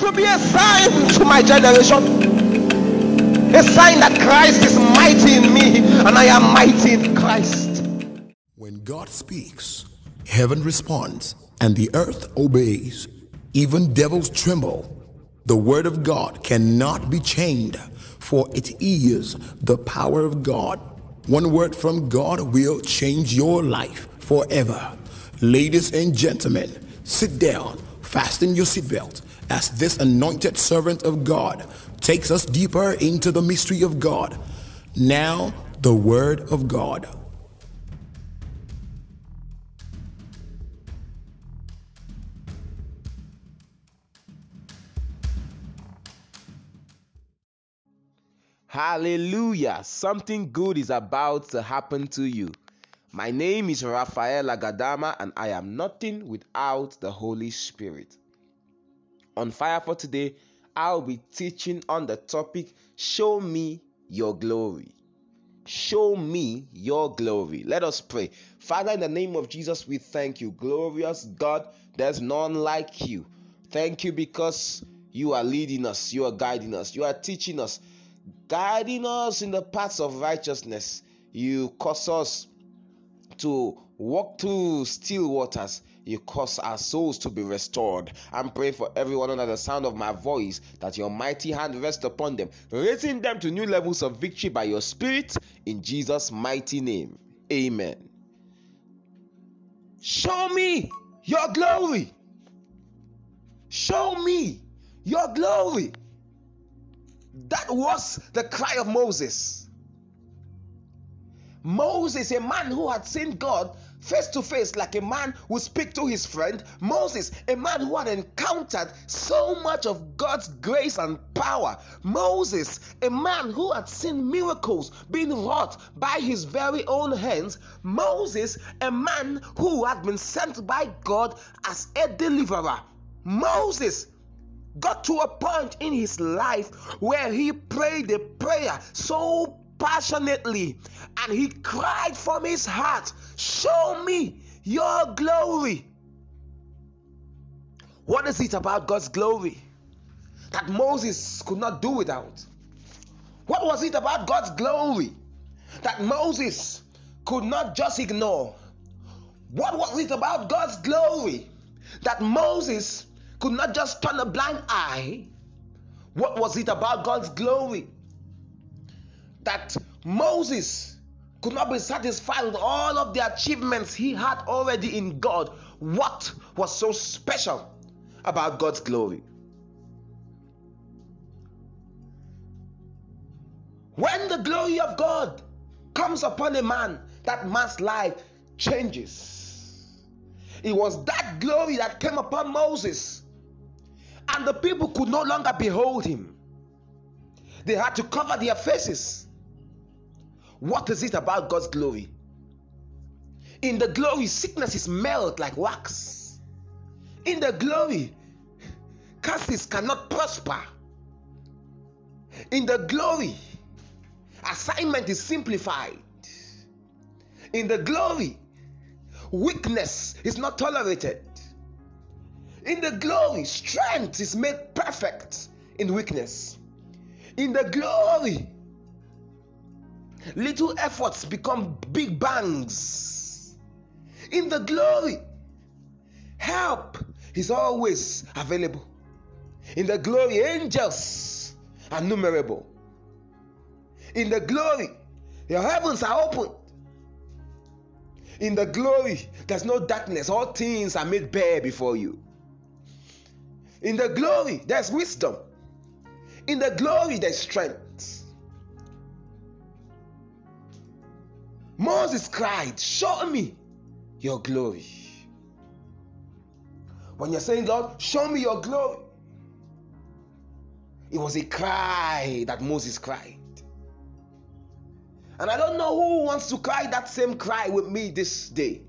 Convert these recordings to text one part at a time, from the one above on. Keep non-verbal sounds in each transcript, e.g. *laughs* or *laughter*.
to be a sign to my generation. A sign that Christ is mighty in me and I am mighty in Christ. When God speaks, heaven responds and the earth obeys. Even devils tremble. The word of God cannot be chained, for it is the power of God. One word from God will change your life forever. Ladies and gentlemen, sit down, fasten your seatbelt as this anointed servant of God takes us deeper into the mystery of God. Now, the Word of God. Hallelujah. Something good is about to happen to you. My name is Raphael Agadama, and I am nothing without the Holy Spirit. On Fire for Today, I'll be teaching on the topic Show Me Your Glory. Show me your glory. Let us pray. Father, in the name of Jesus, we thank you. Glorious God, there's none like you. Thank you because you are leading us, you are guiding us, you are teaching us, guiding us in the paths of righteousness. You cause us to walk through still waters you cause our souls to be restored. I'm praying for everyone under the sound of my voice that your mighty hand rest upon them, raising them to new levels of victory by your spirit in Jesus' mighty name. Amen. Show me your glory. Show me your glory. That was the cry of Moses. Moses, a man who had seen God face to face, like a man who speak to his friend. Moses, a man who had encountered so much of God's grace and power. Moses, a man who had seen miracles being wrought by his very own hands. Moses, a man who had been sent by God as a deliverer. Moses, got to a point in his life where he prayed a prayer so passionately and he cried from his heart, Show me your glory. What is it about God's glory that Moses could not do without? What was it about God's glory that Moses could not just ignore? What was it about God's glory that Moses could not just turn a blind eye? What was it about God's glory that Moses could not be satisfied with all of the achievements he had already in God. What was so special about God's glory? When the glory of God comes upon a man, that man's life changes. It was that glory that came upon Moses, and the people could no longer behold him. They had to cover their faces what is it about God's glory? In the glory, sicknesses melt like wax. In the glory, curses cannot prosper. In the glory, assignment is simplified. In the glory, weakness is not tolerated. In the glory, strength is made perfect in weakness. In the glory, little efforts become big bangs. In the glory, help is always available. In the glory, angels are numerable. In the glory, your heavens are opened. In the glory, there's no darkness. All things are made bare before you. In the glory, there's wisdom. In the glory, there's strength. Moses cried, Show me your glory. When you're saying, God, show me your glory, it was a cry that Moses cried. And I don't know who wants to cry that same cry with me this day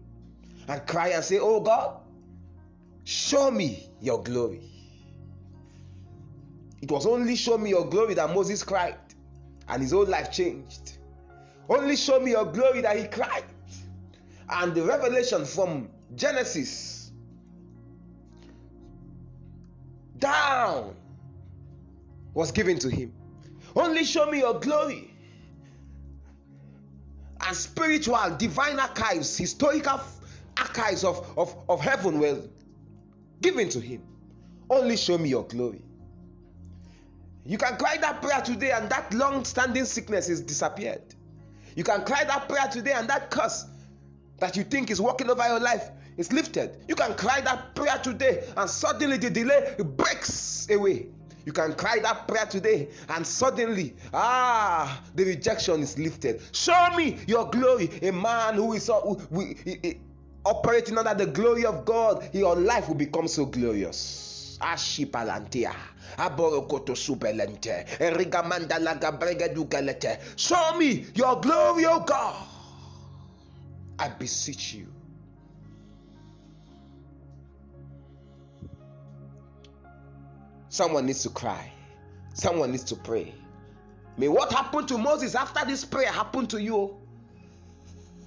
and cry and say, Oh God, show me your glory. It was only show me your glory that Moses cried and his whole life changed. Only show me your glory that he cried. And the revelation from Genesis down was given to him. Only show me your glory. And spiritual, divine archives, historical archives of, of, of heaven were given to him. Only show me your glory. You can cry that prayer today, and that long standing sickness is disappeared. You can cry that prayer today, and that curse that you think is walking over your life is lifted. You can cry that prayer today, and suddenly the delay breaks away. You can cry that prayer today, and suddenly, ah, the rejection is lifted. Show me your glory. A man who is who, who, operating under the glory of God, your life will become so glorious. Ashipalantia. Aborokoto supelente. Erigamanda laga bregedugalete. Show me your glory, O God. I beseech you. Someone needs to cry. Someone needs to pray. May what happened to Moses after this prayer happen to you.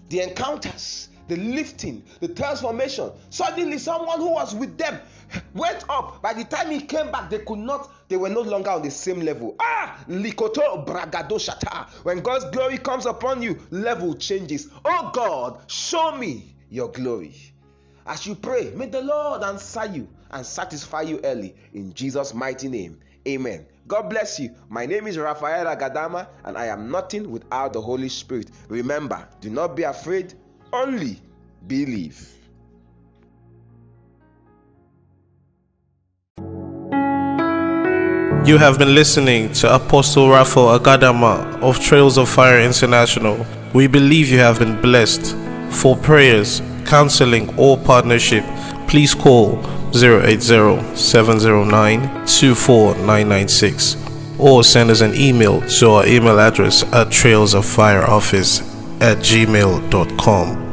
The encounters, the lifting, the transformation. Suddenly, someone who was with them *laughs* went up. By the time he came back, they could not, they were no longer on the same level. Ah, likoto bragado shata. When God's glory comes upon you, level changes. Oh God, show me your glory. As you pray, may the Lord answer you and satisfy you early. In Jesus' mighty name, amen. God bless you. My name is Raphael Agadama, and I am nothing without the Holy Spirit. Remember, do not be afraid, only believe. You have been listening to Apostle Raphael Agadama of Trails of Fire International. We believe you have been blessed. For prayers, counseling, or partnership, please call 080-709-24996 or send us an email to our email address at trailsoffireoffice at gmail.com.